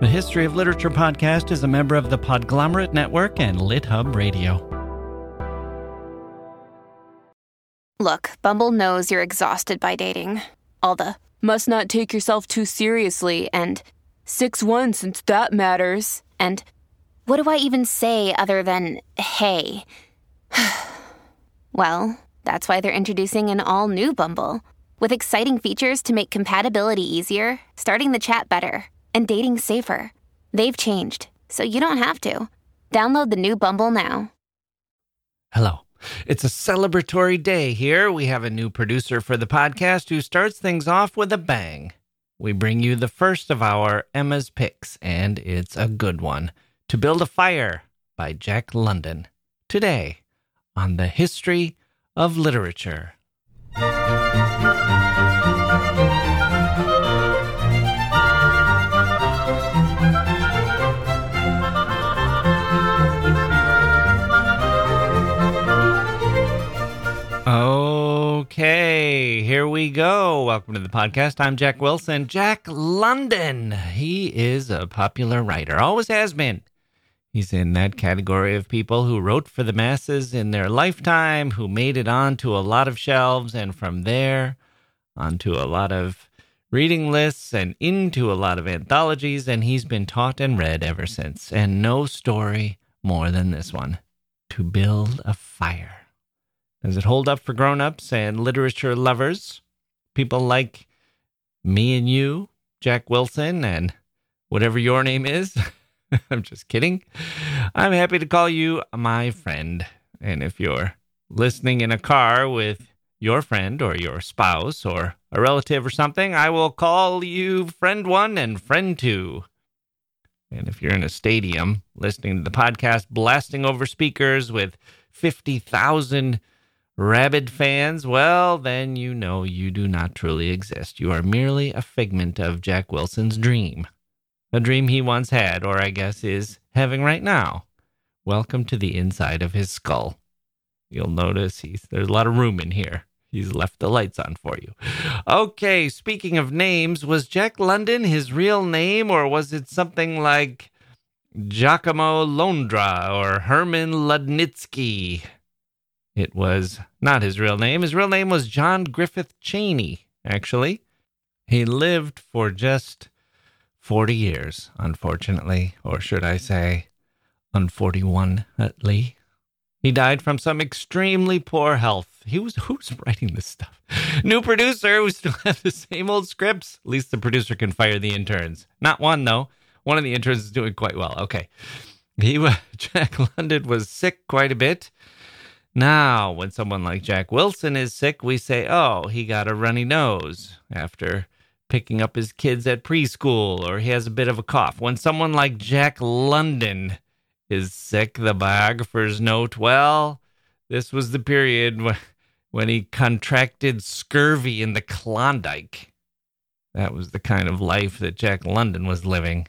The History of Literature podcast is a member of the Podglomerate Network and LitHub Radio. Look, Bumble knows you're exhausted by dating. All the must not take yourself too seriously and 6 1 since that matters. And what do I even say other than hey? well, that's why they're introducing an all new Bumble with exciting features to make compatibility easier, starting the chat better, and dating safer. They've changed, so you don't have to. Download the new Bumble now. Hello. It's a celebratory day here. We have a new producer for the podcast who starts things off with a bang. We bring you the first of our Emma's picks, and it's a good one To Build a Fire by Jack London. Today on the history of literature. Here we go. Welcome to the podcast. I'm Jacke Wilson. Jack London. He is a popular writer, always has been. He's in that category of people who wrote for the masses in their lifetime, who made it onto a lot of shelves, and from there onto a lot of reading lists and into a lot of anthologies. And he's been taught and read ever since. And no story more than this one To Build a Fire. Does it hold up for grown-ups and literature lovers? People like me and you, Jacke Wilson, and whatever your name is. I'm just kidding. I'm happy to call you my friend. And if you're listening in a car with your friend or your spouse or a relative or something, I will call you friend one and friend two. And if you're in a stadium listening to the podcast, blasting over speakers with 50,000 rabid fans, well, then you know you do not truly exist. You are merely a figment of Jacke Wilson's dream. A dream he once had, or I guess is having right now. Welcome to the inside of his skull. You'll notice he's there's a lot of room in here. He's left the lights on for you. Okay, speaking of names, was Jack London his real name, or was it something like Giacomo Londra or Herman Ludnitsky? It was not his real name. His real name was John Griffith Chaney, actually. He lived for just 40 years, unfortunately, or should I say, unforty-one-atly. He died from some extremely poor health. He was who's writing this stuff? New producer. We still have the same old scripts. At least the producer can fire the interns. Not one though. One of the interns is doing quite well. Okay. He Jack London was sick quite a bit. Now, when someone like Jacke Wilson is sick, we say, oh, he got a runny nose after picking up his kids at preschool or he has a bit of a cough. When someone like Jack London is sick, the biographers note, well, this was the period when he contracted scurvy in the Klondike. That was the kind of life that Jack London was living.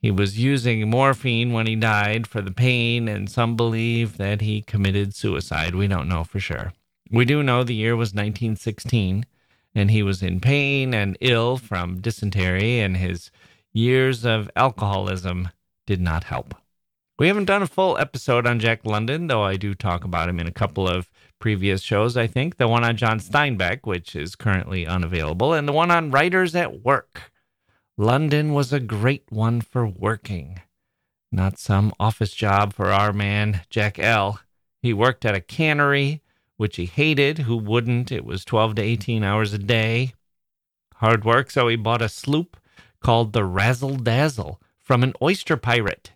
He was using morphine when he died for the pain, and some believe that he committed suicide. We don't know for sure. We do know the year was 1916, and he was in pain and ill from dysentery, and his years of alcoholism did not help. We haven't done a full episode on Jack London, though I do talk about him in a couple of previous shows, I think. The one on John Steinbeck, which is currently unavailable, and the one on Writers at Work London was a great one for working. Not some office job for our man, Jack L. He worked at a cannery, which he hated. Who wouldn't? It was 12 to 18 hours a day. Hard work, so he bought a sloop called the Razzle Dazzle from an oyster pirate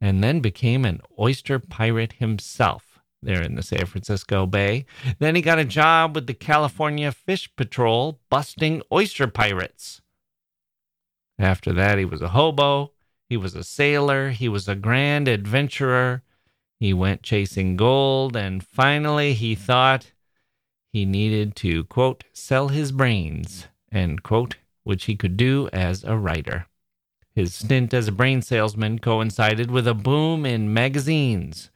and then became an oyster pirate himself there in the San Francisco Bay. Then he got a job with the California Fish Patrol busting oyster pirates. After that, he was a hobo, he was a sailor, he was a grand adventurer. He went chasing gold, and finally he thought he needed to, quote, sell his brains, end quote, which he could do as a writer. His stint as a brain salesman coincided with a boom in magazines,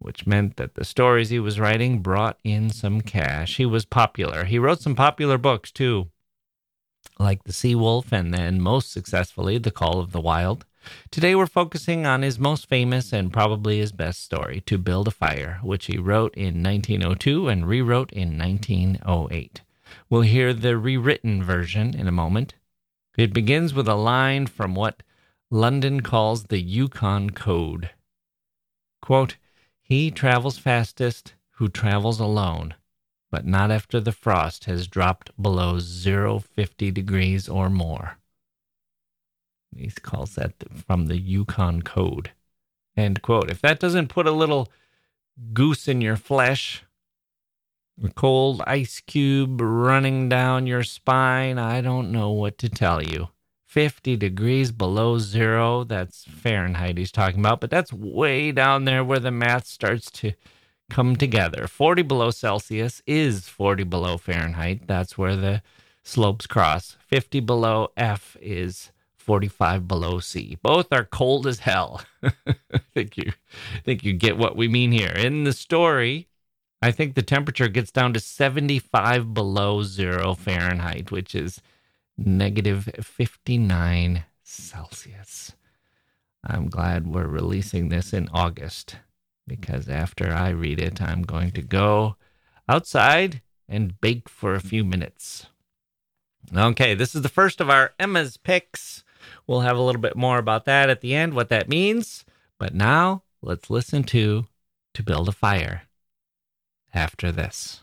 which meant that the stories he was writing brought in some cash. He was popular. He wrote some popular books, too. Like The Sea Wolf and then most successfully The Call of the Wild. Today we're focusing on his most famous and probably his best story, To Build a Fire, which he wrote in 1902 and rewrote in 1908. We'll hear the rewritten version in a moment. It begins with a line from what London calls the Yukon Code. Quote, He travels fastest who travels alone, but not after the frost has dropped below zero fifty degrees or more. He calls that from the Yukon Code. End quote. If that doesn't put a little goose in your flesh, a cold ice cube running down your spine, I don't know what to tell you. 50 degrees below zero, that's Fahrenheit he's talking about, but that's way down there where the math starts to come together. 40 below Celsius is 40 below Fahrenheit. That's where the slopes cross. 50 below F is 45 below C. Both are cold as hell. I think you think you get what we mean here. In the story, I think the temperature gets down to 75 below 0 Fahrenheit, which is negative 59 Celsius. I'm glad we're releasing this in August because after I read it, I'm going to go outside and bake for a few minutes. Okay, this is the first of our Emma's picks. We'll have a little bit more about that at the end, what that means. But now let's listen to To Build a Fire after this.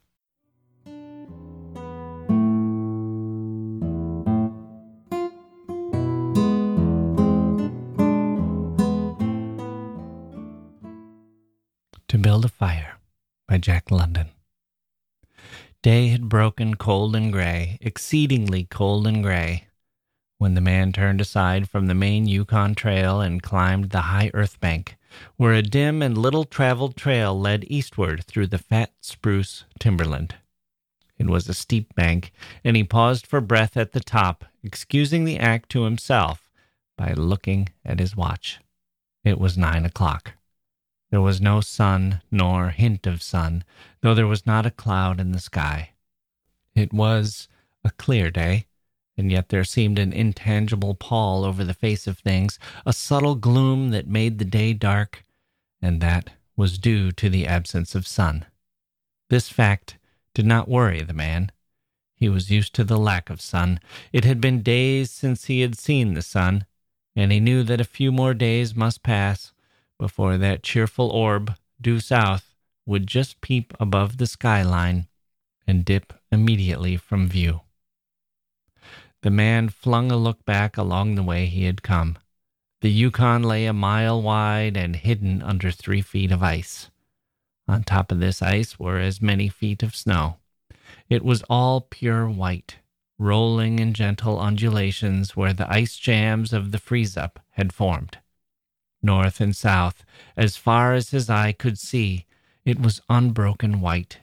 Build a Fire by Jack London. Day had broken cold and gray, exceedingly cold and gray, when the man turned aside from the main Yukon Trail and climbed the high earth bank, where a dim and little traveled trail led eastward through the fat spruce timberland. It was a steep bank, and he paused for breath at the top, excusing the act to himself by looking at his watch. It was nine o'clock. There was no sun nor hint of sun, though there was not a cloud in the sky. It was a clear day, and yet there seemed an intangible pall over the face of things, a subtle gloom that made the day dark, and that was due to the absence of sun. This fact did not worry the man. He was used to the lack of sun. It had been days since he had seen the sun, and he knew that a few more days must pass before that cheerful orb, due south, would just peep above the skyline and dip immediately from view. The man flung a look back along the way he had come. The Yukon lay a mile wide and hidden under three feet of ice. On top of this ice were as many feet of snow. It was all pure white, rolling in gentle undulations where the ice jams of the freeze up had formed north and south, as far as his eye could see, it was unbroken white,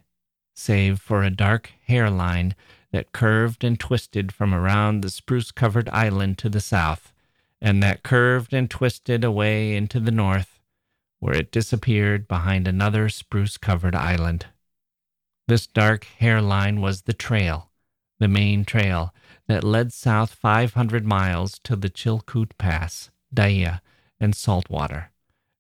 save for a dark hairline that curved and twisted from around the spruce covered island to the south, and that curved and twisted away into the north, where it disappeared behind another spruce covered island. This dark hairline was the trail, the main trail that led south 500 miles to the Chilkoot Pass, Dyea, and salt water.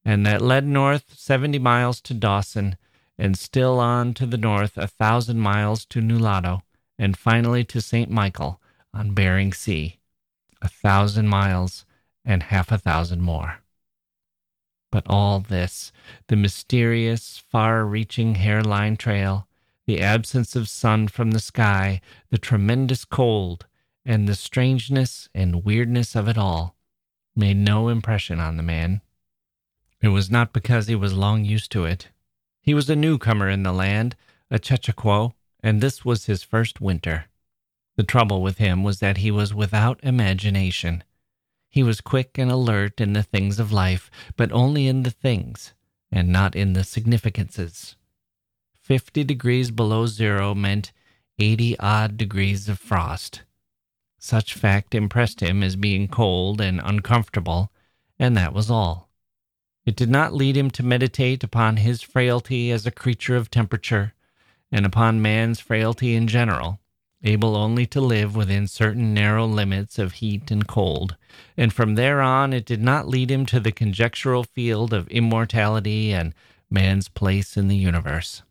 and that led north 70 miles to Dawson, and still on to the north a thousand miles to Nulato, and finally to St. Michael on Bering Sea, a thousand miles and half a thousand more. But all this, the mysterious, far reaching hairline trail, the absence of sun from the sky, the tremendous cold, and the strangeness and weirdness of it all, made no impression on the man. It was not because he was long used to it. He was a newcomer in the land, a Chechaquo, and this was his first winter. The trouble with him was that he was without imagination. He was quick and alert in the things of life, but only in the things, and not in the significances. Fifty degrees below zero meant eighty odd degrees of frost. Such fact impressed him as being cold and uncomfortable, and that was all. It did not lead him to meditate upon his frailty as a creature of temperature, and upon man's frailty in general, able only to live within certain narrow limits of heat and cold, and from there on it did not lead him to the conjectural field of immortality and man's place in the universe.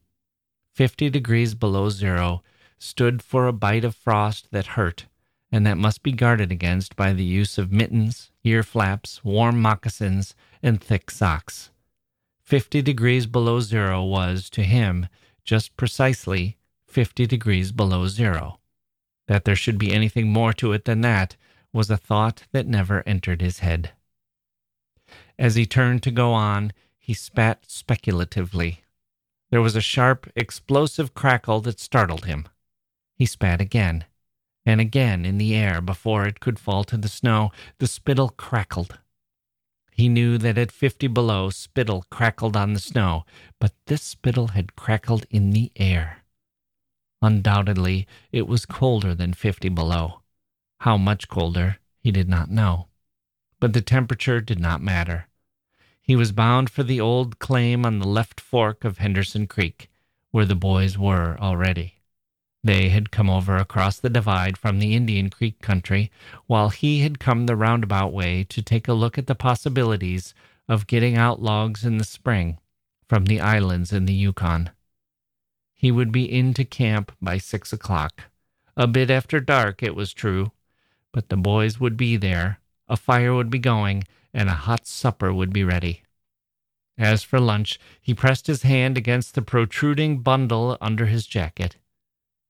Fifty degrees below zero stood for a bite of frost that hurt, and that must be guarded against by the use of mittens, ear flaps, warm moccasins, and thick socks. Fifty degrees below zero was, to him, just precisely 50 degrees below zero. That there should be anything more to it than that was a thought that never entered his head. As he turned to go on, he spat speculatively. There was a sharp, explosive crackle that startled him. He spat again, and again in the air before it could fall to the snow, the spittle crackled. He knew that at 50 below, spittle crackled on the snow, but this spittle had crackled in the air. Undoubtedly, it was colder than 50 below. How much colder, he did not know. But the temperature did not matter. He was bound for the old claim on the left fork of Henderson Creek, where the boys were already. They had come over across the divide from the Indian Creek country, while he had come the roundabout way to take a look at the possibilities of getting out logs in the spring from the islands in the Yukon. He would be into camp by six o'clock. A bit after dark, it was true, but the boys would be there, a fire would be going, and a hot supper would be ready. As for lunch, he pressed his hand against the protruding bundle under his jacket.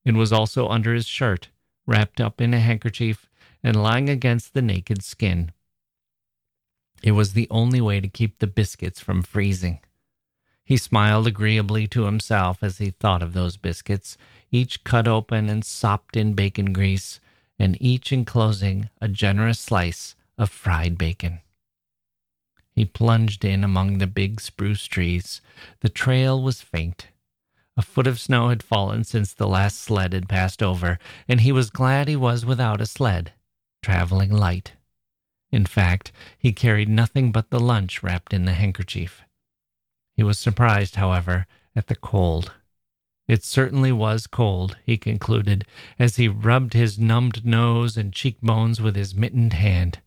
It was also under his shirt, wrapped up in a handkerchief and lying against the naked skin. It was the only way to keep the biscuits from freezing. He smiled agreeably to himself as he thought of those biscuits, each cut open and sopped in bacon grease, and each enclosing a generous slice of fried bacon. He plunged in among the big spruce trees. The trail was faint. A foot of snow had fallen since the last sled had passed over, and he was glad he was without a sled, traveling light. In fact, he carried nothing but the lunch wrapped in the handkerchief. He was surprised, however, at the cold. It certainly was cold, he concluded, as he rubbed his numbed nose and cheekbones with his mittened hand.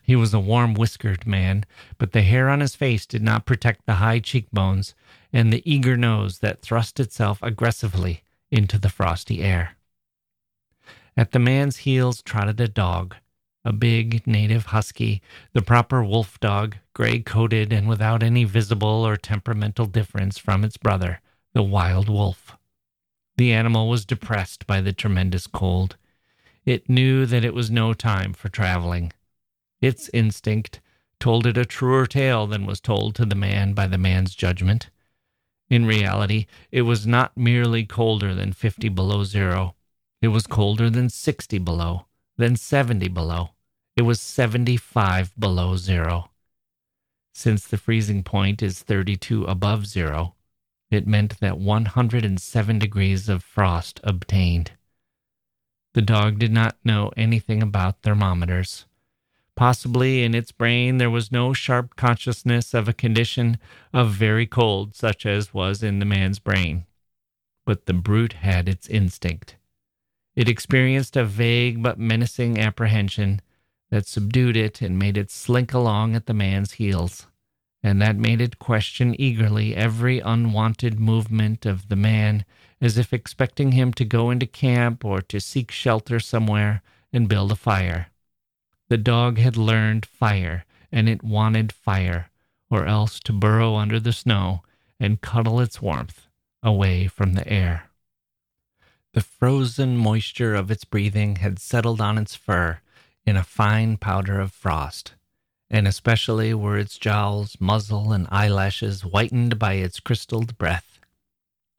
He was a warm whiskered man, but the hair on his face did not protect the high cheekbones and the eager nose that thrust itself aggressively into the frosty air. At the man's heels trotted a dog, a big native husky, the proper wolf dog, gray coated and without any visible or temperamental difference from its brother, the wild wolf. The animal was depressed by the tremendous cold. It knew that it was no time for traveling. Its instinct told it a truer tale than was told to the man by the man's judgment. In reality, it was not merely colder than 50 below zero, it was colder than 60 below, then 70 below. It was 75 below zero. Since the freezing point is 32 above zero, it meant that 107 degrees of frost obtained. The dog did not know anything about thermometers. Possibly in its brain there was no sharp consciousness of a condition of very cold, such as was in the man's brain. But the brute had its instinct. It experienced a vague but menacing apprehension that subdued it and made it slink along at the man's heels, and that made it question eagerly every unwanted movement of the man, as if expecting him to go into camp or to seek shelter somewhere and build a fire. The dog had learned fire, and it wanted fire, or else to burrow under the snow and cuddle its warmth away from the air. The frozen moisture of its breathing had settled on its fur in a fine powder of frost, and especially were its jowls, muzzle, and eyelashes whitened by its crystalled breath.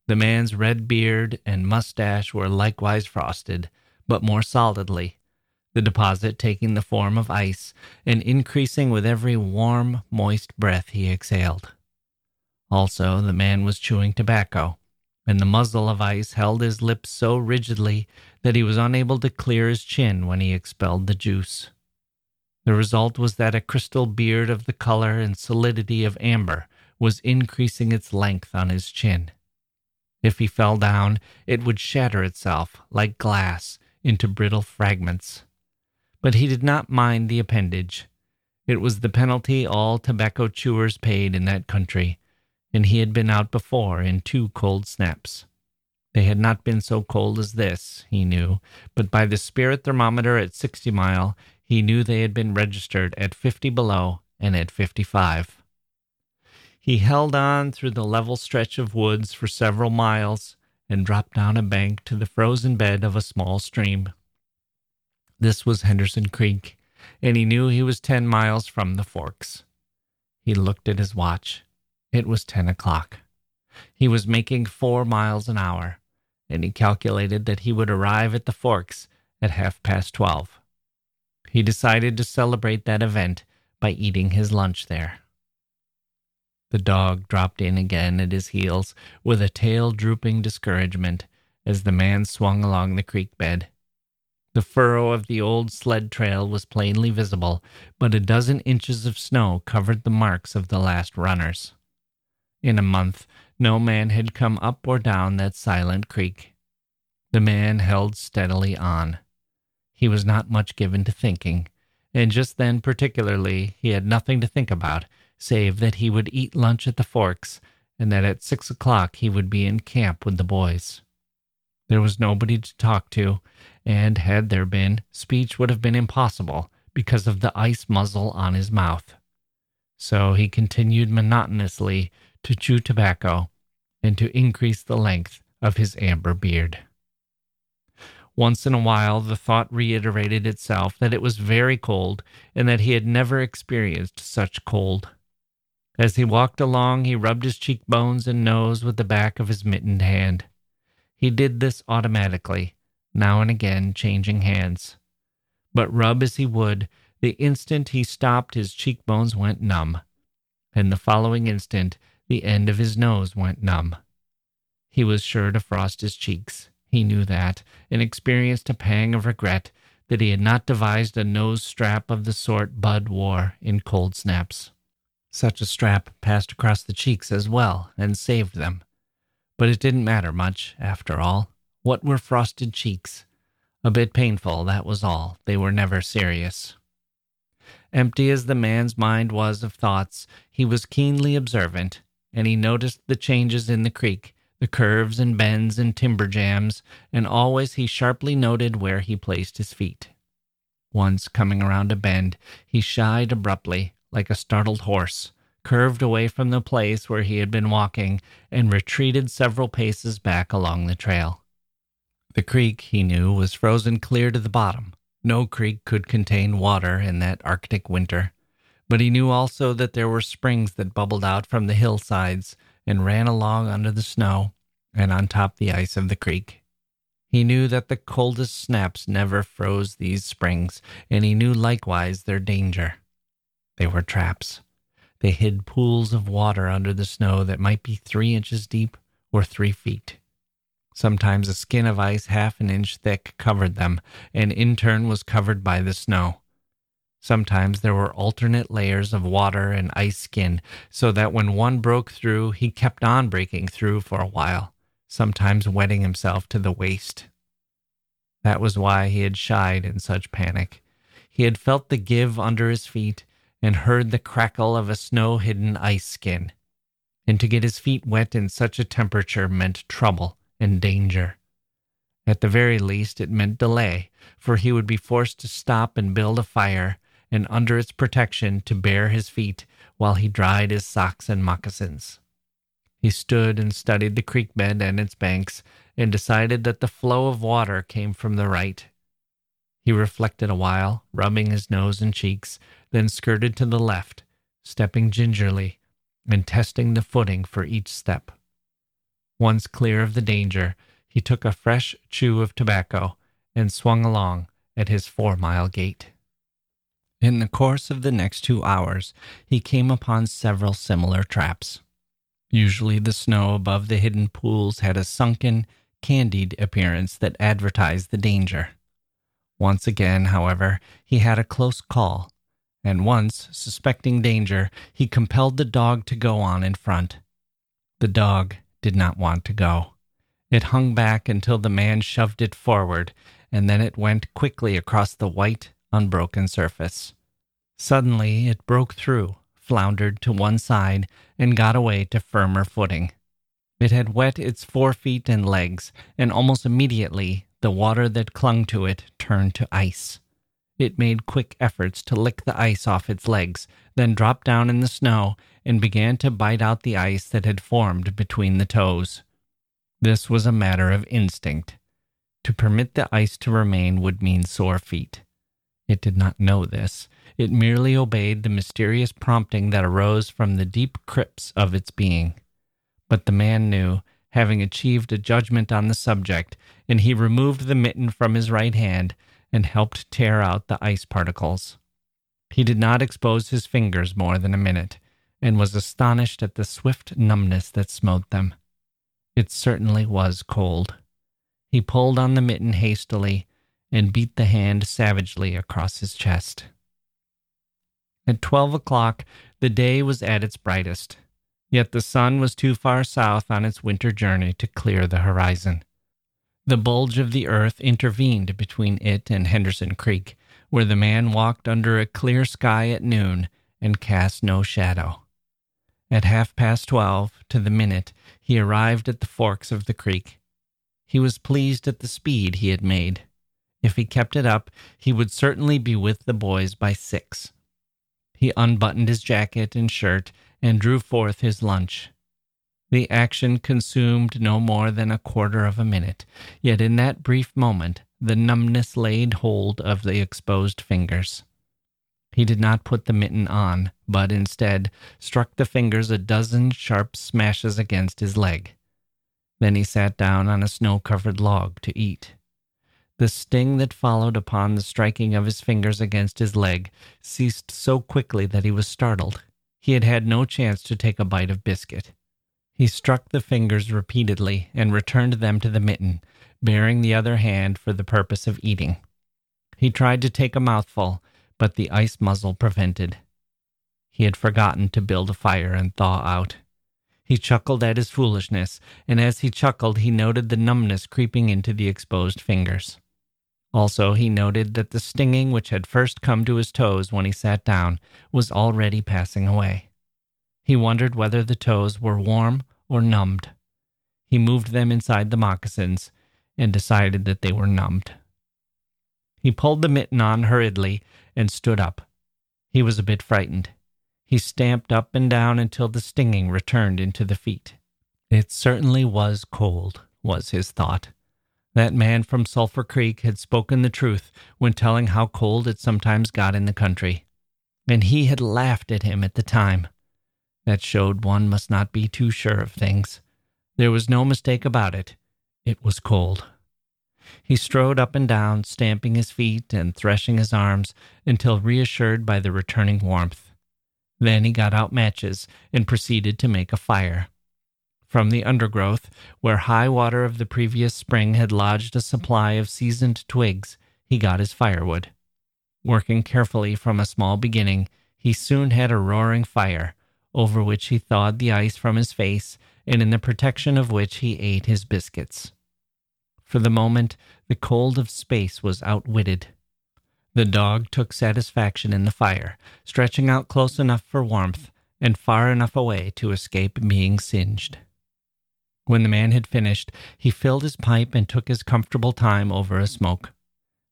The man's red beard and mustache were likewise frosted, but more solidly, the deposit taking the form of ice and increasing with every warm, moist breath he exhaled. Also, the man was chewing tobacco, and the muzzle of ice held his lips so rigidly that he was unable to clear his chin when he expelled the juice. The result was that a crystal beard of the color and solidity of amber was increasing its length on his chin. If he fell down, it would shatter itself, like glass, into brittle fragments but he did not mind the appendage. It was the penalty all tobacco chewers paid in that country, and he had been out before in two cold snaps. They had not been so cold as this, he knew, but by the spirit thermometer at 60 mile, he knew they had been registered at 50 below and at 55. He held on through the level stretch of woods for several miles and dropped down a bank to the frozen bed of a small stream. This was Henderson Creek, and he knew he was 10 miles from the forks. He looked at his watch. It was 10 o'clock. He was making four miles an hour, and he calculated that he would arrive at the forks at half past 12. He decided to celebrate that event by eating his lunch there. The dog dropped in again at his heels with a tail drooping discouragement as the man swung along the creek bed. The furrow of the old sled trail was plainly visible, but a dozen inches of snow covered the marks of the last runners. In a month, no man had come up or down that silent creek. The man held steadily on. He was not much given to thinking, and just then, particularly, he had nothing to think about save that he would eat lunch at the Forks and that at six o'clock he would be in camp with the boys. There was nobody to talk to, and had there been, speech would have been impossible because of the ice muzzle on his mouth. So he continued monotonously to chew tobacco and to increase the length of his amber beard. Once in a while, the thought reiterated itself that it was very cold and that he had never experienced such cold. As he walked along, he rubbed his cheekbones and nose with the back of his mittened hand. He did this automatically, now and again changing hands. But rub as he would, the instant he stopped, his cheekbones went numb, and the following instant, the end of his nose went numb. He was sure to frost his cheeks. He knew that, and experienced a pang of regret that he had not devised a nose strap of the sort Bud wore in cold snaps. Such a strap passed across the cheeks as well and saved them. But it didn't matter much, after all. What were frosted cheeks? A bit painful, that was all. They were never serious. Empty as the man's mind was of thoughts, he was keenly observant, and he noticed the changes in the creek, the curves and bends and timber jams, and always he sharply noted where he placed his feet. Once, coming around a bend, he shied abruptly, like a startled horse, curved away from the place where he had been walking, and retreated several paces back along the trail. The creek, he knew, was frozen clear to the bottom. No creek could contain water in that Arctic winter. But he knew also that there were springs that bubbled out from the hillsides and ran along under the snow and on top the ice of the creek. He knew that the coldest snaps never froze these springs, and he knew likewise their danger. They were traps. They hid pools of water under the snow that might be three inches deep or three feet. Sometimes a skin of ice half an inch thick covered them, and in turn was covered by the snow. Sometimes there were alternate layers of water and ice skin, so that when one broke through, he kept on breaking through for a while, sometimes wetting himself to the waist. That was why he had shied in such panic. He had felt the give under his feet and heard the crackle of a snow hidden ice skin. And to get his feet wet in such a temperature meant trouble and danger. At the very least, it meant delay, for he would be forced to stop and build a fire, and under its protection to bare his feet while he dried his socks and moccasins. He stood and studied the creek bed and its banks, and decided that the flow of water came from the right. He reflected a while, rubbing his nose and cheeks, then skirted to the left, stepping gingerly and testing the footing for each step. Once clear of the danger, he took a fresh chew of tobacco and swung along at his four mile gait. In the course of the next two hours, he came upon several similar traps. Usually, the snow above the hidden pools had a sunken, candied appearance that advertised the danger. Once again, however, he had a close call, and once, suspecting danger, he compelled the dog to go on in front. The dog did not want to go. It hung back until the man shoved it forward, and then it went quickly across the white, unbroken surface. Suddenly it broke through, floundered to one side, and got away to firmer footing. It had wet its forefeet and legs, and almost immediately the water that clung to it turned to ice. It made quick efforts to lick the ice off its legs, then dropped down in the snow and began to bite out the ice that had formed between the toes. This was a matter of instinct. To permit the ice to remain would mean sore feet. It did not know this. It merely obeyed the mysterious prompting that arose from the deep crypts of its being. But the man knew, having achieved a judgment on the subject, and he removed the mitten from his right hand and helped tear out the ice particles. He did not expose his fingers more than a minute, and was astonished at the swift numbness that smote them. It certainly was cold. He pulled on the mitten hastily and beat the hand savagely across his chest. At twelve o'clock, the day was at its brightest, yet the sun was too far south on its winter journey to clear the horizon. The bulge of the earth intervened between it and Henderson Creek, where the man walked under a clear sky at noon and cast no shadow. At half past twelve, to the minute, he arrived at the forks of the creek. He was pleased at the speed he had made. If he kept it up, he would certainly be with the boys by six. He unbuttoned his jacket and shirt and drew forth his lunch. The action consumed no more than a quarter of a minute, yet in that brief moment the numbness laid hold of the exposed fingers. He did not put the mitten on, but instead struck the fingers a dozen sharp smashes against his leg. Then he sat down on a snow covered log to eat. The sting that followed upon the striking of his fingers against his leg ceased so quickly that he was startled. He had had no chance to take a bite of biscuit. He struck the fingers repeatedly and returned them to the mitten, bearing the other hand for the purpose of eating. He tried to take a mouthful, but the ice muzzle prevented. He had forgotten to build a fire and thaw out. He chuckled at his foolishness, and as he chuckled, he noted the numbness creeping into the exposed fingers. Also, he noted that the stinging which had first come to his toes when he sat down was already passing away. He wondered whether the toes were warm or numbed. He moved them inside the moccasins and decided that they were numbed. He pulled the mitten on hurriedly and stood up. He was a bit frightened. He stamped up and down until the stinging returned into the feet. It certainly was cold, was his thought. That man from Sulphur Creek had spoken the truth when telling how cold it sometimes got in the country. And he had laughed at him at the time. That showed one must not be too sure of things. There was no mistake about it. It was cold. He strode up and down, stamping his feet and threshing his arms until reassured by the returning warmth. Then he got out matches and proceeded to make a fire. From the undergrowth, where high water of the previous spring had lodged a supply of seasoned twigs, he got his firewood. Working carefully from a small beginning, he soon had a roaring fire, over which he thawed the ice from his face, and in the protection of which he ate his biscuits. For the moment, the cold of space was outwitted. The dog took satisfaction in the fire, stretching out close enough for warmth and far enough away to escape being singed. When the man had finished, he filled his pipe and took his comfortable time over a smoke.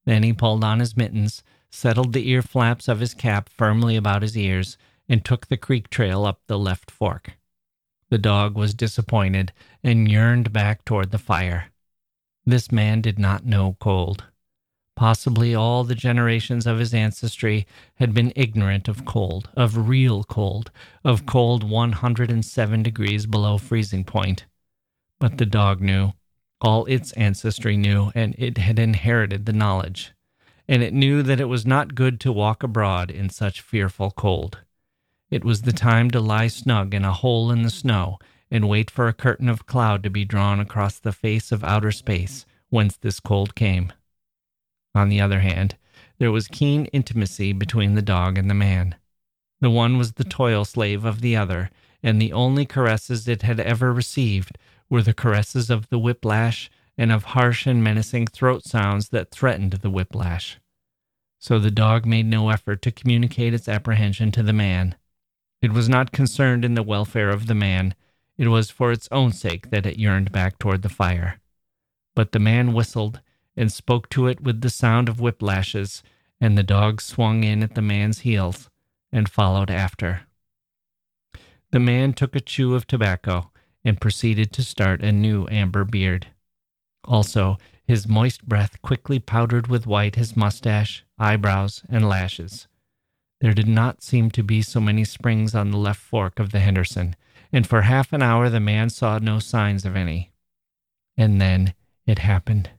Then he pulled on his mittens, settled the ear flaps of his cap firmly about his ears, and took the creek trail up the left fork. The dog was disappointed and yearned back toward the fire. This man did not know cold. Possibly all the generations of his ancestry had been ignorant of cold, of real cold, of cold 107 degrees below freezing point. But the dog knew. All its ancestry knew, and it had inherited the knowledge. And it knew that it was not good to walk abroad in such fearful cold. It was the time to lie snug in a hole in the snow and wait for a curtain of cloud to be drawn across the face of outer space whence this cold came. On the other hand, there was keen intimacy between the dog and the man. The one was the toil slave of the other, and the only caresses it had ever received were the caresses of the whiplash and of harsh and menacing throat sounds that threatened the whiplash. So the dog made no effort to communicate its apprehension to the man. It was not concerned in the welfare of the man. It was for its own sake that it yearned back toward the fire. But the man whistled and spoke to it with the sound of whiplashes, and the dog swung in at the man's heels and followed after. The man took a chew of tobacco and proceeded to start a new amber beard. Also, his moist breath quickly powdered with white his mustache, eyebrows, and lashes. There did not seem to be so many springs on the left fork of the Henderson, and for half an hour the man saw no signs of any. And then it happened.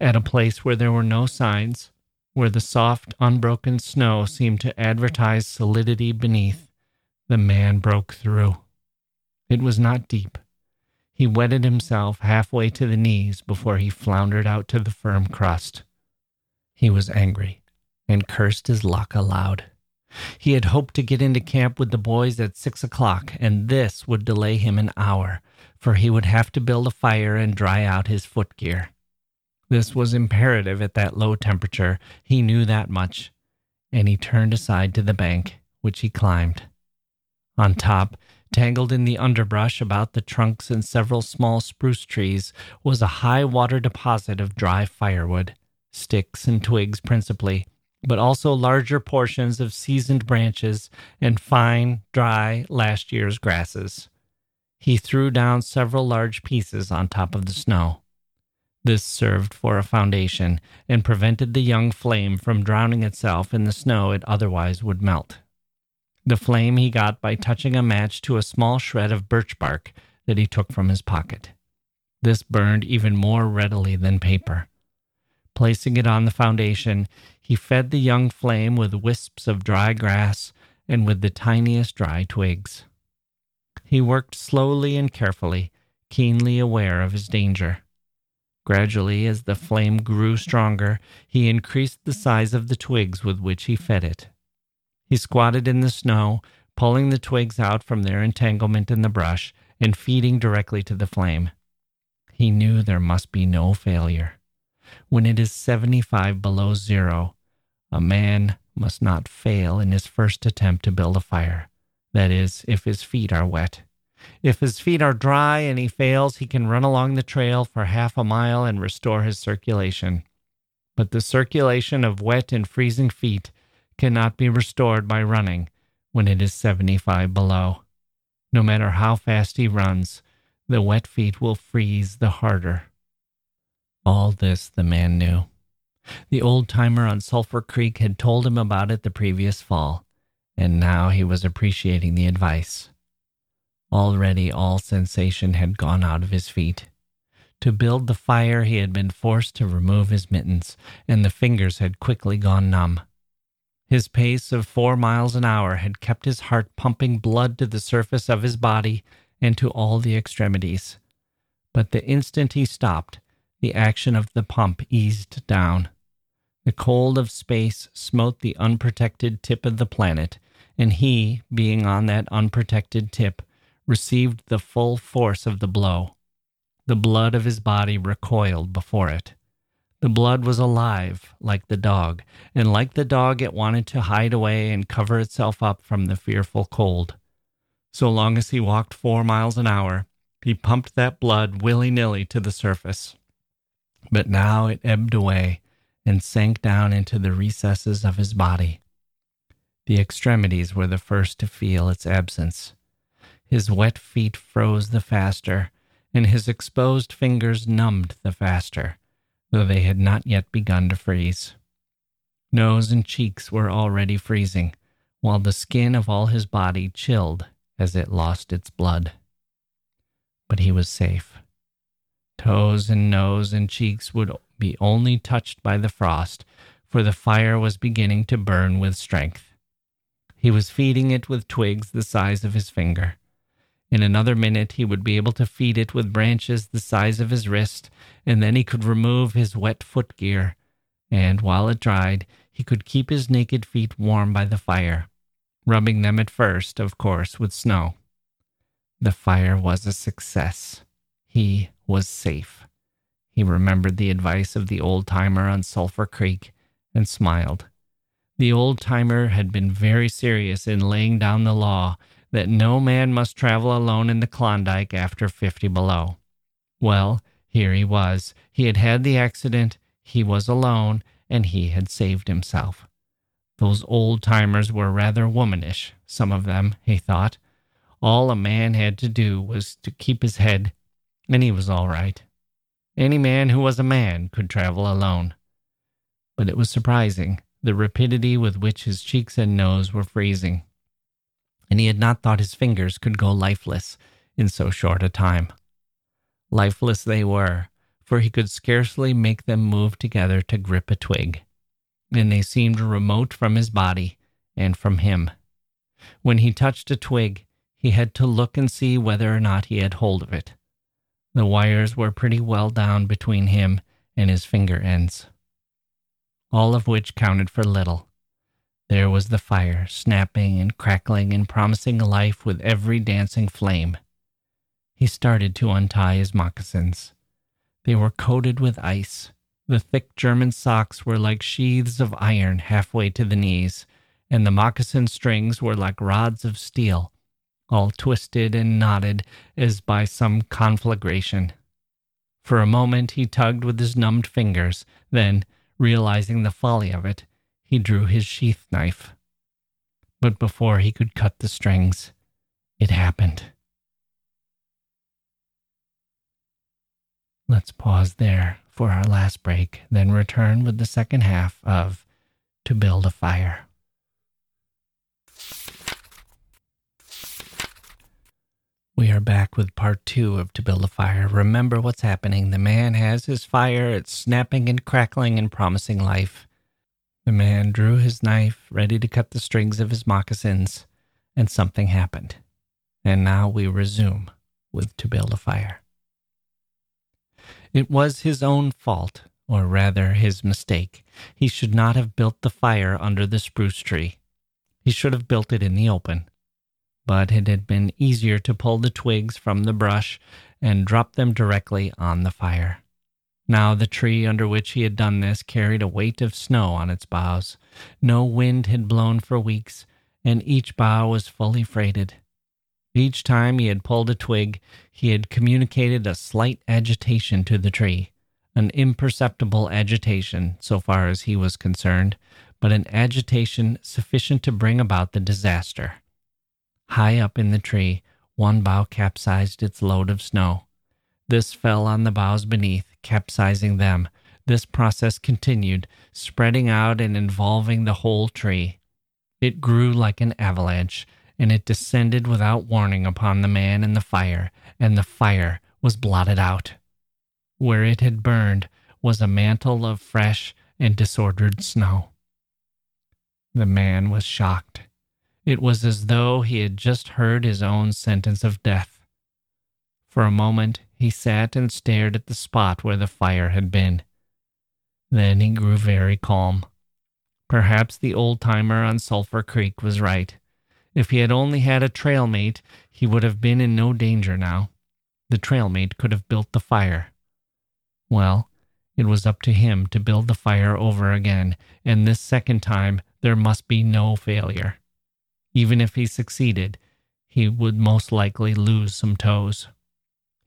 At a place where there were no signs, where the soft, unbroken snow seemed to advertise solidity beneath, the man broke through. It was not deep. He wetted himself halfway to the knees before he floundered out to the firm crust. He was angry and cursed his luck aloud. He had hoped to get into camp with the boys at six o'clock, and this would delay him an hour, for he would have to build a fire and dry out his footgear. This was imperative at that low temperature. He knew that much, and he turned aside to the bank, which he climbed. On top, Tangled in the underbrush about the trunks and several small spruce trees was a high water deposit of dry firewood, sticks and twigs principally, but also larger portions of seasoned branches and fine, dry, last year's grasses. He threw down several large pieces on top of the snow. This served for a foundation and prevented the young flame from drowning itself in the snow it otherwise would melt. The flame he got by touching a match to a small shred of birch bark that he took from his pocket. This burned even more readily than paper. Placing it on the foundation, he fed the young flame with wisps of dry grass and with the tiniest dry twigs. He worked slowly and carefully, keenly aware of his danger. Gradually, as the flame grew stronger, he increased the size of the twigs with which he fed it. He squatted in the snow, pulling the twigs out from their entanglement in the brush and feeding directly to the flame. He knew there must be no failure. When it is 75 below zero, a man must not fail in his first attempt to build a fire. That is, if his feet are wet. If his feet are dry and he fails, he can run along the trail for half a mile and restore his circulation. But the circulation of wet and freezing feet cannot be restored by running when it is 75 below. No matter how fast he runs, the wet feet will freeze the harder. All this the man knew. The old timer on Sulphur Creek had told him about it the previous fall, and now he was appreciating the advice. Already all sensation had gone out of his feet. To build the fire, he had been forced to remove his mittens, and the fingers had quickly gone numb. His pace of four miles an hour had kept his heart pumping blood to the surface of his body and to all the extremities. But the instant he stopped, the action of the pump eased down. The cold of space smote the unprotected tip of the planet, and he, being on that unprotected tip, received the full force of the blow. The blood of his body recoiled before it. The blood was alive, like the dog, and like the dog, it wanted to hide away and cover itself up from the fearful cold. So long as he walked four miles an hour, he pumped that blood willy nilly to the surface. But now it ebbed away and sank down into the recesses of his body. The extremities were the first to feel its absence. His wet feet froze the faster, and his exposed fingers numbed the faster, though they had not yet begun to freeze. Nose and cheeks were already freezing, while the skin of all his body chilled as it lost its blood. But he was safe. Toes and nose and cheeks would be only touched by the frost, for the fire was beginning to burn with strength. He was feeding it with twigs the size of his finger. In another minute, he would be able to feed it with branches the size of his wrist, and then he could remove his wet footgear. And while it dried, he could keep his naked feet warm by the fire, rubbing them at first, of course, with snow. The fire was a success. He was safe. He remembered the advice of the old timer on Sulphur Creek and smiled. The old timer had been very serious in laying down the law that no man must travel alone in the Klondike after 50 below. Well, here he was. He had had the accident, he was alone, and he had saved himself. Those old timers were rather womanish, some of them, he thought. All a man had to do was to keep his head, and he was all right. Any man who was a man could travel alone. But it was surprising the rapidity with which his cheeks and nose were freezing and he had not thought his fingers could go lifeless in so short a time. Lifeless they were, for he could scarcely make them move together to grip a twig, and they seemed remote from his body and from him. When he touched a twig, he had to look and see whether or not he had hold of it. The wires were pretty well down between him and his finger ends, all of which counted for little there was the fire, snapping and crackling and promising life with every dancing flame. He started to untie his moccasins. They were coated with ice. The thick German socks were like sheaths of iron halfway to the knees, and the moccasin strings were like rods of steel, all twisted and knotted as by some conflagration. For a moment he tugged with his numbed fingers, then, realizing the folly of it, he drew his sheath knife. But before he could cut the strings, it happened. Let's pause there for our last break, then return with the second half of To Build a Fire. We are back with part two of To Build a Fire. Remember what's happening. The man has his fire, it's snapping and crackling and promising life. The man drew his knife, ready to cut the strings of his moccasins, and something happened. And now we resume with To Build a Fire. It was his own fault, or rather his mistake. He should not have built the fire under the spruce tree. He should have built it in the open. But it had been easier to pull the twigs from the brush and drop them directly on the fire. Now the tree under which he had done this carried a weight of snow on its boughs. No wind had blown for weeks, and each bough was fully freighted. Each time he had pulled a twig, he had communicated a slight agitation to the tree, an imperceptible agitation so far as he was concerned, but an agitation sufficient to bring about the disaster. High up in the tree, one bough capsized its load of snow. This fell on the boughs beneath, capsizing them. This process continued, spreading out and involving the whole tree. It grew like an avalanche, and it descended without warning upon the man and the fire, and the fire was blotted out. Where it had burned was a mantle of fresh and disordered snow. The man was shocked. It was as though he had just heard his own sentence of death. For a moment, he sat and stared at the spot where the fire had been. Then he grew very calm. Perhaps the old timer on Sulphur Creek was right. If he had only had a trail mate, he would have been in no danger now. The trail mate could have built the fire. Well, it was up to him to build the fire over again, and this second time there must be no failure. Even if he succeeded, he would most likely lose some toes.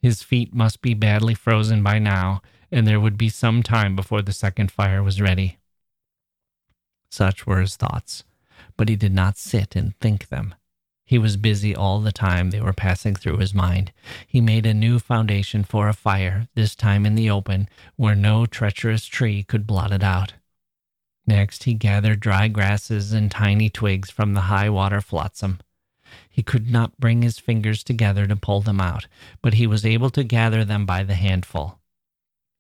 His feet must be badly frozen by now, and there would be some time before the second fire was ready. Such were his thoughts, but he did not sit and think them. He was busy all the time they were passing through his mind. He made a new foundation for a fire, this time in the open, where no treacherous tree could blot it out. Next, he gathered dry grasses and tiny twigs from the high water flotsam. He could not bring his fingers together to pull them out, but he was able to gather them by the handful.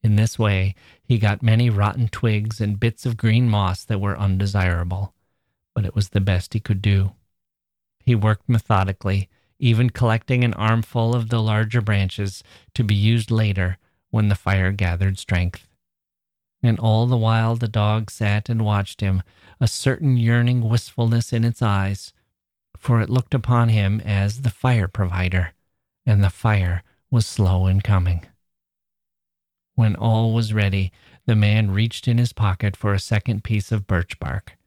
In this way, he got many rotten twigs and bits of green moss that were undesirable, but it was the best he could do. He worked methodically, even collecting an armful of the larger branches to be used later when the fire gathered strength. And all the while the dog sat and watched him, a certain yearning wistfulness in its eyes, for it looked upon him as the fire provider, and the fire was slow in coming. When all was ready, the man reached in his pocket for a second piece of birch bark.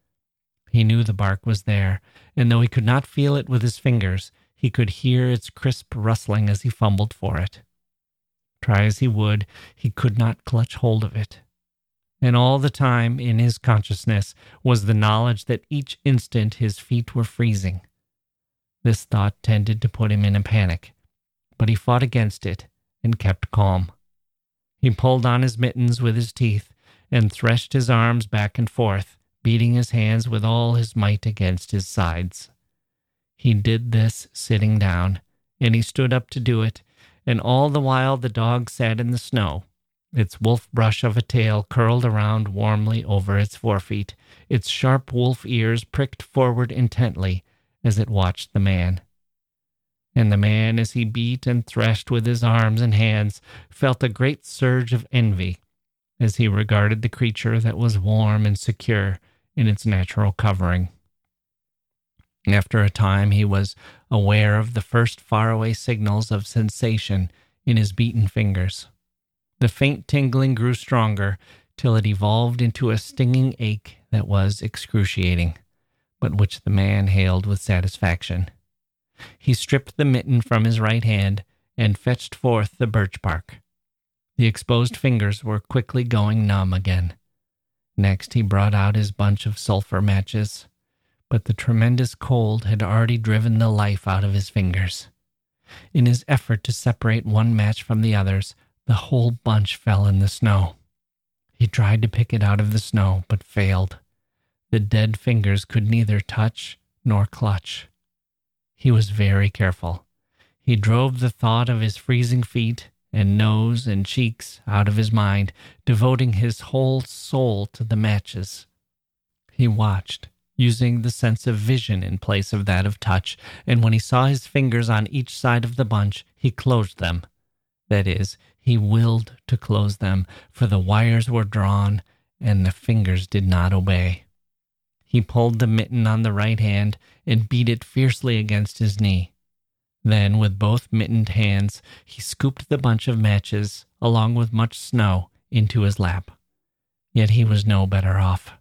He knew the bark was there, and though he could not feel it with his fingers, he could hear its crisp rustling as he fumbled for it. Try as he would, he could not clutch hold of it. And all the time in his consciousness was the knowledge that each instant his feet were freezing. This thought tended to put him in a panic, but he fought against it and kept calm. He pulled on his mittens with his teeth and threshed his arms back and forth, beating his hands with all his might against his sides. He did this sitting down, and he stood up to do it, and all the while the dog sat in the snow, its wolf brush of a tail curled around warmly over its forefeet, its sharp wolf ears pricked forward intently as it watched the man. And the man, as he beat and threshed with his arms and hands, felt a great surge of envy as he regarded the creature that was warm and secure in its natural covering. After a time, he was aware of the first faraway signals of sensation in his beaten fingers. The faint tingling grew stronger till it evolved into a stinging ache that was excruciating, but which the man hailed with satisfaction. He stripped the mitten from his right hand and fetched forth the birch bark. The exposed fingers were quickly going numb again. Next, he brought out his bunch of sulphur matches, but the tremendous cold had already driven the life out of his fingers. In his effort to separate one match from the others, the whole bunch fell in the snow. He tried to pick it out of the snow, but failed. The dead fingers could neither touch nor clutch. He was very careful. He drove the thought of his freezing feet and nose and cheeks out of his mind, devoting his whole soul to the matches. He watched, using the sense of vision in place of that of touch, and when he saw his fingers on each side of the bunch, he closed them. That is, he willed to close them, for the wires were drawn and the fingers did not obey. He pulled the mitten on the right hand and beat it fiercely against his knee. Then, with both mittened hands, he scooped the bunch of matches, along with much snow, into his lap. Yet he was no better off.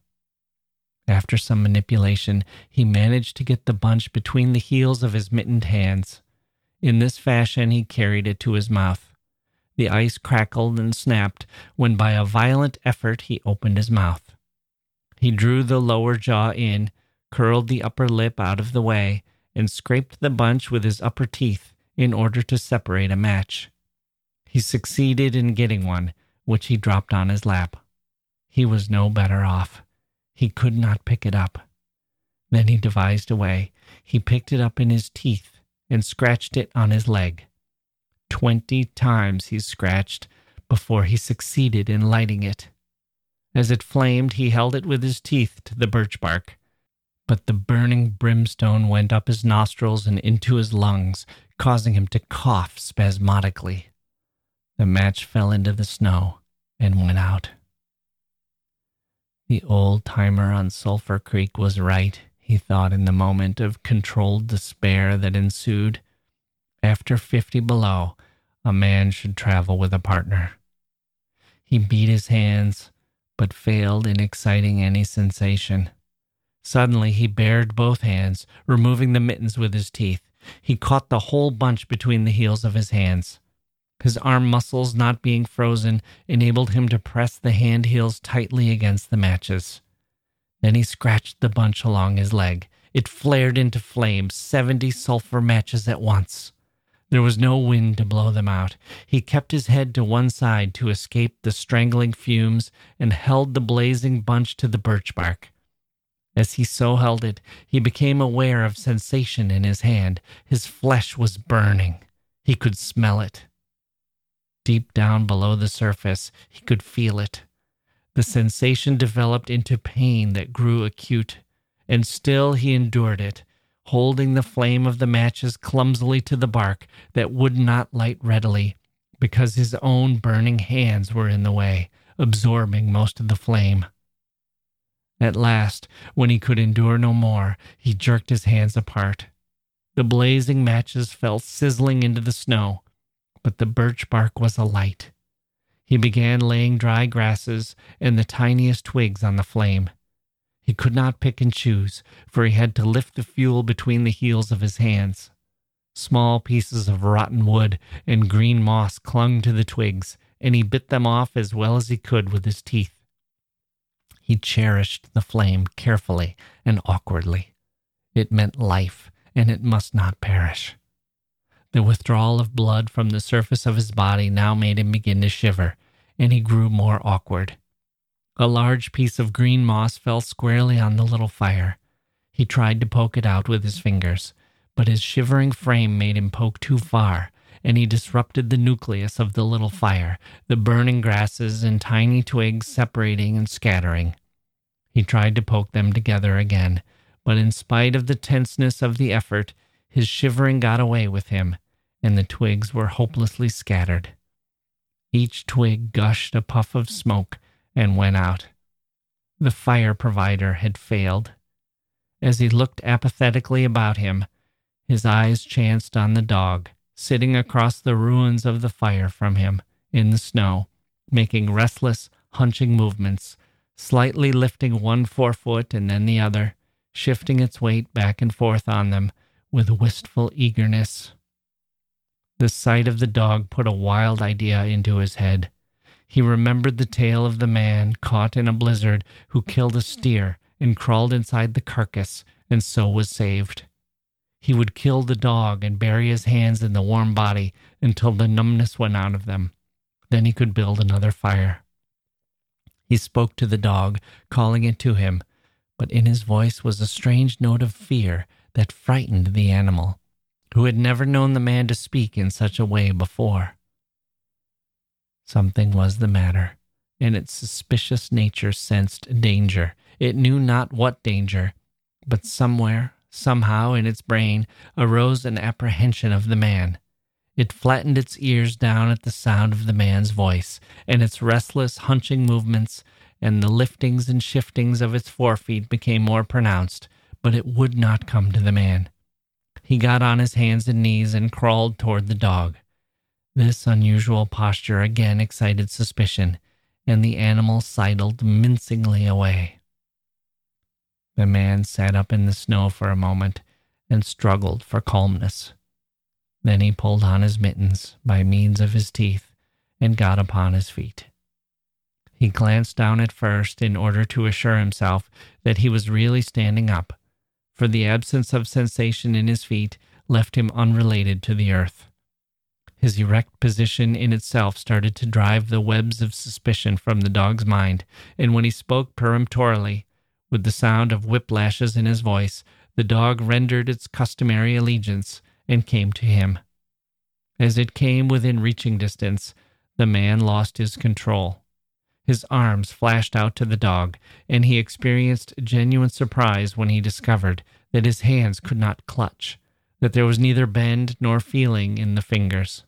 After some manipulation, he managed to get the bunch between the heels of his mittened hands. In this fashion, he carried it to his mouth. The ice crackled and snapped when, by a violent effort, he opened his mouth. He drew the lower jaw in, curled the upper lip out of the way, and scraped the bunch with his upper teeth in order to separate a match. He succeeded in getting one, which he dropped on his lap. He was no better off. He could not pick it up. Then he devised a way. He picked it up in his teeth and scratched it on his leg. Twenty times he scratched before he succeeded in lighting it. As it flamed, he held it with his teeth to the birch bark but the burning brimstone went up his nostrils and into his lungs, causing him to cough spasmodically. The match fell into the snow and went out. The old timer on Sulphur Creek was right, he thought in the moment of controlled despair that ensued. After 50 below, a man should travel with a partner. He beat his hands, but failed in exciting any sensation. Suddenly, he bared both hands, removing the mittens with his teeth. He caught the whole bunch between the heels of his hands. His arm muscles, not being frozen, enabled him to press the hand heels tightly against the matches. Then he scratched the bunch along his leg. It flared into flame, 70 sulfur matches at once. There was no wind to blow them out. He kept his head to one side to escape the strangling fumes and held the blazing bunch to the birch bark. As he so held it, he became aware of sensation in his hand. His flesh was burning. He could smell it. Deep down below the surface, he could feel it. The sensation developed into pain that grew acute, and still he endured it, holding the flame of the matches clumsily to the bark that would not light readily because his own burning hands were in the way, absorbing most of the flame. At last, when he could endure no more, he jerked his hands apart. The blazing matches fell sizzling into the snow but the birch bark was alight. He began laying dry grasses and the tiniest twigs on the flame. He could not pick and choose, for he had to lift the fuel between the heels of his hands. Small pieces of rotten wood and green moss clung to the twigs, and he bit them off as well as he could with his teeth. He cherished the flame carefully and awkwardly. It meant life, and it must not perish. The withdrawal of blood from the surface of his body now made him begin to shiver, and he grew more awkward. A large piece of green moss fell squarely on the little fire. He tried to poke it out with his fingers, but his shivering frame made him poke too far, and he disrupted the nucleus of the little fire, the burning grasses and tiny twigs separating and scattering. He tried to poke them together again, but in spite of the tenseness of the effort, his shivering got away with him, and the twigs were hopelessly scattered. Each twig gushed a puff of smoke and went out. The fire provider had failed. As he looked apathetically about him, his eyes chanced on the dog, sitting across the ruins of the fire from him in the snow, making restless, hunching movements, slightly lifting one forefoot and then the other, shifting its weight back and forth on them with wistful eagerness. The sight of the dog put a wild idea into his head. He remembered the tale of the man caught in a blizzard who killed a steer and crawled inside the carcass and so was saved. He would kill the dog and bury his hands in the warm body until the numbness went out of them. Then he could build another fire. He spoke to the dog, calling it to him, but in his voice was a strange note of fear that frightened the animal, who had never known the man to speak in such a way before. Something was the matter, and its suspicious nature sensed danger. It knew not what danger, but somewhere, somehow in its brain, arose an apprehension of the man. It flattened its ears down at the sound of the man's voice, and its restless, hunching movements and the liftings and shiftings of its forefeet became more pronounced but it would not come to the man. He got on his hands and knees and crawled toward the dog. This unusual posture again excited suspicion, and the animal sidled mincingly away. The man sat up in the snow for a moment and struggled for calmness. Then he pulled on his mittens by means of his teeth and got upon his feet. He glanced down at first in order to assure himself that he was really standing up, for the absence of sensation in his feet left him unrelated to the earth. His erect position in itself started to drive the webs of suspicion from the dog's mind, and when he spoke peremptorily, with the sound of whiplashes in his voice, the dog rendered its customary allegiance and came to him. As it came within reaching distance, the man lost his control. His arms flashed out to the dog, and he experienced genuine surprise when he discovered that his hands could not clutch. that there was neither bend nor feeling in the fingers.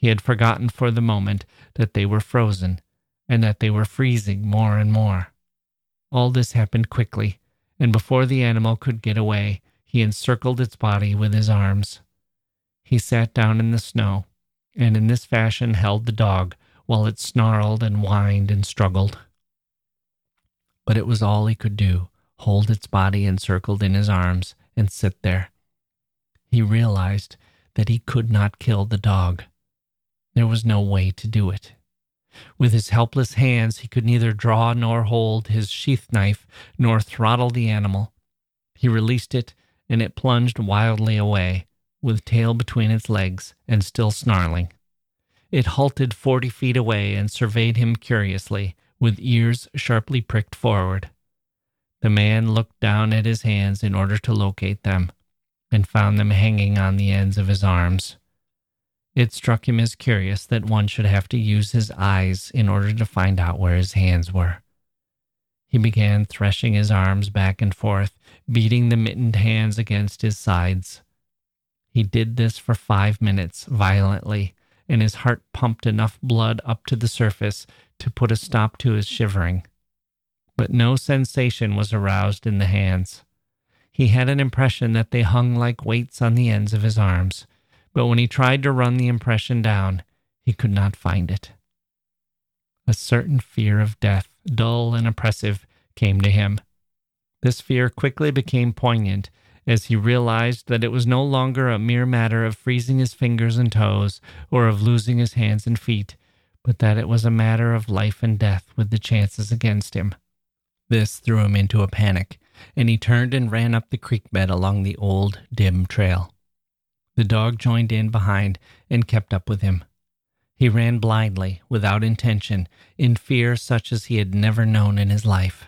He had forgotten for the moment that they were frozen and that they were freezing more and more. All this happened quickly, and before the animal could get away, he encircled its body with his arms. He sat down in the snow, and in this fashion held the dog while it snarled and whined and struggled. But it was all he could do hold its body encircled in his arms and sit there. He realized that he could not kill the dog. There was no way to do it. With his helpless hands, he could neither draw nor hold his sheath knife nor throttle the animal. He released it, and it plunged wildly away, with tail between its legs and still snarling. It halted forty feet away and surveyed him curiously, with ears sharply pricked forward. The man looked down at his hands in order to locate them, and found them hanging on the ends of his arms. It struck him as curious that one should have to use his eyes in order to find out where his hands were. He began threshing his arms back and forth, beating the mittened hands against his sides. He did this for five minutes violently, and his heart pumped enough blood up to the surface to put a stop to his shivering. But no sensation was aroused in the hands. He had an impression that they hung like weights on the ends of his arms, but when he tried to run the impression down, he could not find it. A certain fear of death, dull and oppressive, came to him. This fear quickly became poignant as he realized that it was no longer a mere matter of freezing his fingers and toes or of losing his hands and feet, but that it was a matter of life and death with the chances against him. This threw him into a panic, and he turned and ran up the creek bed along the old, dim trail. The dog joined in behind and kept up with him. He ran blindly, without intention, in fear such as he had never known in his life.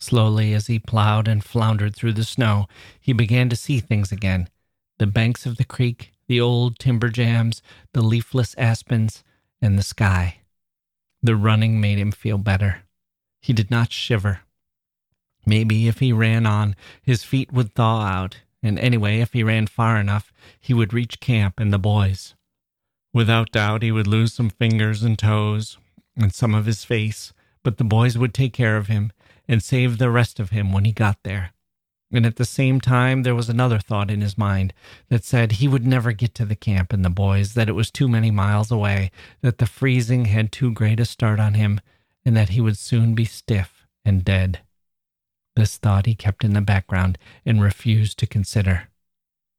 Slowly, as he plowed and floundered through the snow, he began to see things again the banks of the creek, the old timber jams, the leafless aspens, and the sky. The running made him feel better. He did not shiver. Maybe if he ran on, his feet would thaw out, and anyway, if he ran far enough, he would reach camp and the boys. Without doubt, he would lose some fingers and toes and some of his face, but the boys would take care of him and save the rest of him when he got there. And at the same time, there was another thought in his mind that said he would never get to the camp and the boys, that it was too many miles away, that the freezing had too great a start on him, and that he would soon be stiff and dead. This thought he kept in the background and refused to consider.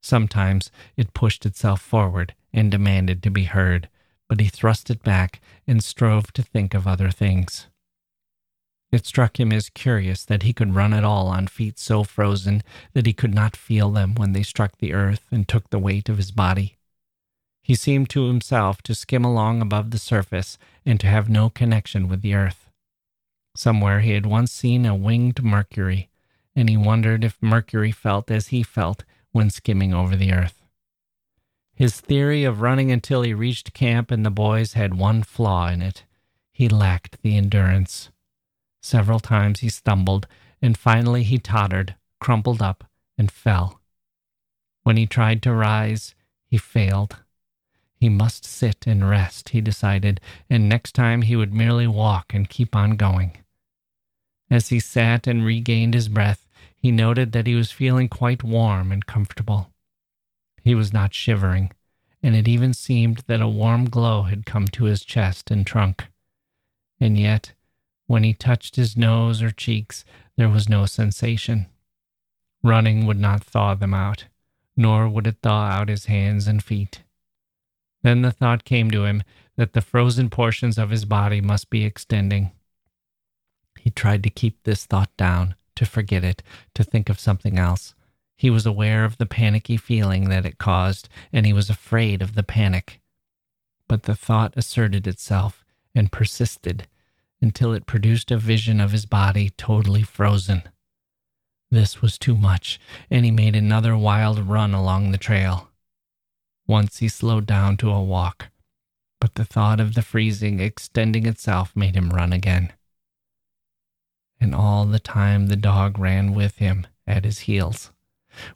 Sometimes it pushed itself forward and demanded to be heard, but he thrust it back and strove to think of other things. It struck him as curious that he could run at all on feet so frozen that he could not feel them when they struck the earth and took the weight of his body. He seemed to himself to skim along above the surface and to have no connection with the earth. Somewhere he had once seen a winged Mercury, and he wondered if Mercury felt as he felt when skimming over the earth. His theory of running until he reached camp and the boys had one flaw in it. He lacked the endurance. Several times he stumbled, and finally he tottered, crumpled up, and fell. When he tried to rise, he failed. He must sit and rest, he decided, and next time he would merely walk and keep on going. As he sat and regained his breath, he noted that he was feeling quite warm and comfortable. He was not shivering, and it even seemed that a warm glow had come to his chest and trunk. And yet, when he touched his nose or cheeks, there was no sensation. Running would not thaw them out, nor would it thaw out his hands and feet. Then the thought came to him that the frozen portions of his body must be extending. He tried to keep this thought down, to forget it, to think of something else. He was aware of the panicky feeling that it caused, and he was afraid of the panic. But the thought asserted itself and persisted until it produced a vision of his body totally frozen. This was too much, and he made another wild run along the trail. Once he slowed down to a walk, but the thought of the freezing extending itself made him run again and all the time the dog ran with him at his heels.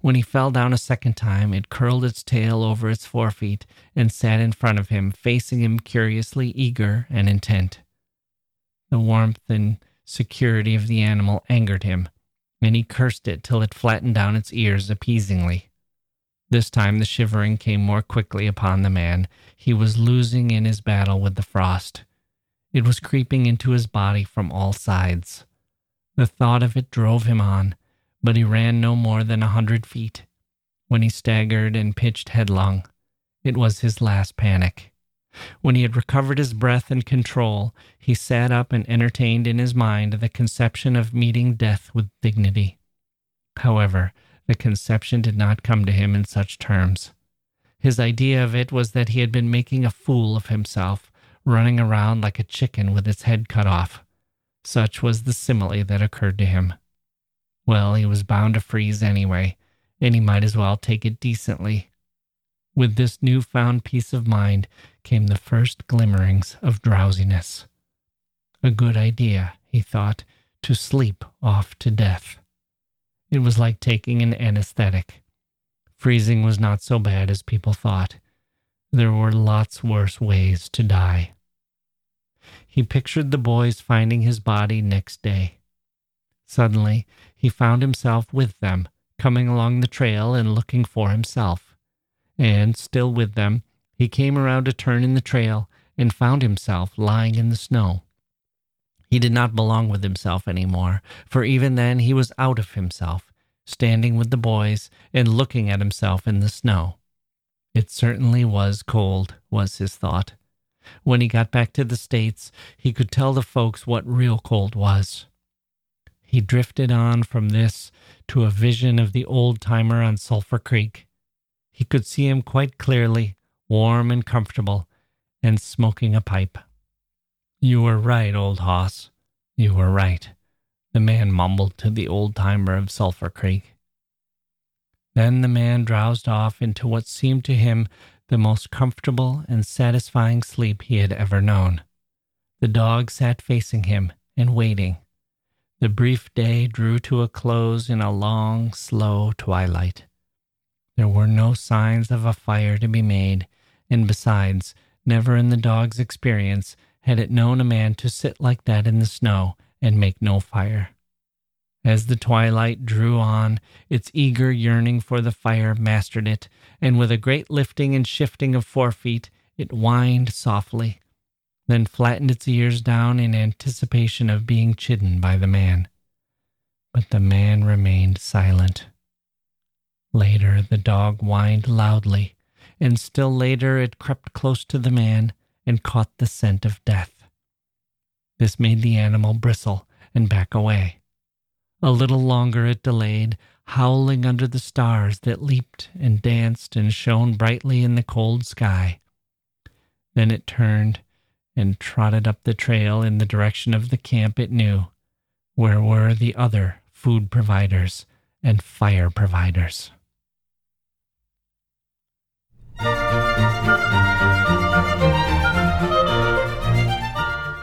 When he fell down a second time, it curled its tail over its forefeet and sat in front of him, facing him curiously eager and intent. The warmth and security of the animal angered him, and he cursed it till it flattened down its ears appeasingly. This time the shivering came more quickly upon the man. He was losing in his battle with the frost. It was creeping into his body from all sides. The thought of it drove him on, but he ran no more than a hundred feet when he staggered and pitched headlong. It was his last panic. When he had recovered his breath and control, he sat up and entertained in his mind the conception of meeting death with dignity. However, the conception did not come to him in such terms. His idea of it was that he had been making a fool of himself, running around like a chicken with its head cut off. Such was the simile that occurred to him. Well, he was bound to freeze anyway, and he might as well take it decently. With this newfound peace of mind came the first glimmerings of drowsiness. A good idea, he thought, to sleep off to death. It was like taking an anesthetic. Freezing was not so bad as people thought. There were lots worse ways to die. He pictured the boys finding his body next day. Suddenly, he found himself with them, coming along the trail and looking for himself. And, still with them, he came around a turn in the trail and found himself lying in the snow. He did not belong with himself any more, for even then he was out of himself, standing with the boys and looking at himself in the snow. It certainly was cold, was his thought. When he got back to the States, he could tell the folks what real cold was. He drifted on from this to a vision of the old timer on Sulphur Creek. He could see him quite clearly, warm and comfortable, and smoking a pipe. You were right, old hoss. You were right, the man mumbled to the old timer of Sulphur Creek. Then the man drowsed off into what seemed to him the most comfortable and satisfying sleep he had ever known. The dog sat facing him and waiting. The brief day drew to a close in a long, slow twilight. There were no signs of a fire to be made, and besides, never in the dog's experience had it known a man to sit like that in the snow and make no fire. As the twilight drew on, its eager yearning for the fire mastered it, and with a great lifting and shifting of forefeet, it whined softly, then flattened its ears down in anticipation of being chidden by the man. But the man remained silent. Later, the dog whined loudly, and still later it crept close to the man and caught the scent of death. This made the animal bristle and back away. A little longer it delayed, howling under the stars that leaped and danced and shone brightly in the cold sky. Then it turned and trotted up the trail in the direction of the camp it knew, where were the other food providers and fire providers.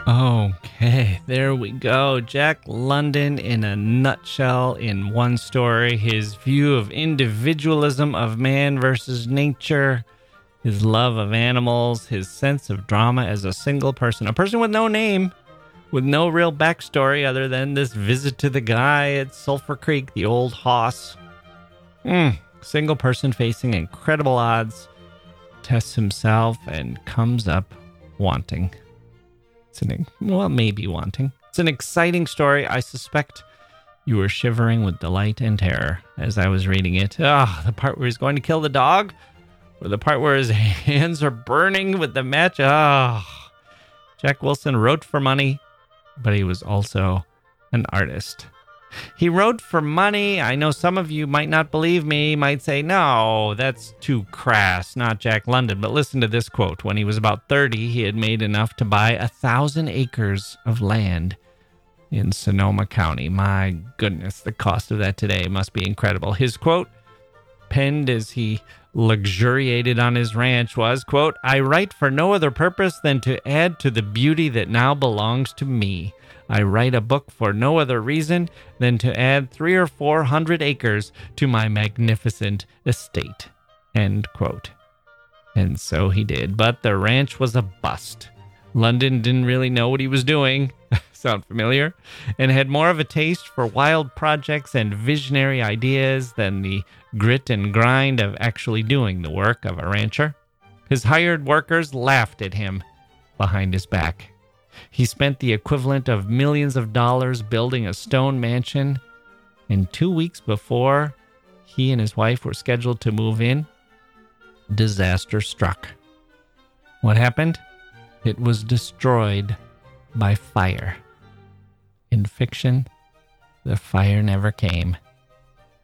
Oh, Okay, there we go. Jack London in a nutshell, in one story. His view of individualism of man versus nature, his love of animals, his sense of drama as a single person, a person with no name, with no real backstory other than this visit to the guy at Sulphur Creek, the old hoss. Mm, single person facing incredible odds, tests himself and comes up wanting. It's an, well, maybe wanting. It's an exciting story. I suspect you were shivering with delight and terror as I was reading it. Ah, oh, the part where he's going to kill the dog, or the part where his hands are burning with the match. Ah, oh. Jack Wilson wrote for money, but he was also an artist. He wrote for money. I know some of you might not believe me, might say, no, that's too crass, not Jack London. But listen to this quote. When he was about 30, he had made enough to buy a thousand acres of land in Sonoma County. My goodness, the cost of that today must be incredible. His quote penned as he luxuriated on his ranch was, quote, I write for no other purpose than to add to the beauty that now belongs to me. I write a book for no other reason than to add three or four hundred acres to my magnificent estate. End quote. And so he did, but the ranch was a bust. London didn't really know what he was doing. Sound familiar? And had more of a taste for wild projects and visionary ideas than the grit and grind of actually doing the work of a rancher. His hired workers laughed at him behind his back. He spent the equivalent of millions of dollars building a stone mansion, and two weeks before he and his wife were scheduled to move in, disaster struck. What happened? It was destroyed by fire. In fiction, the fire never came.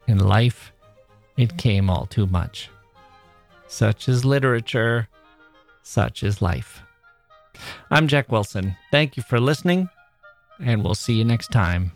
In life, it came all too much. Such is literature, such is life. I'm Jacke Wilson. Thank you for listening, and we'll see you next time.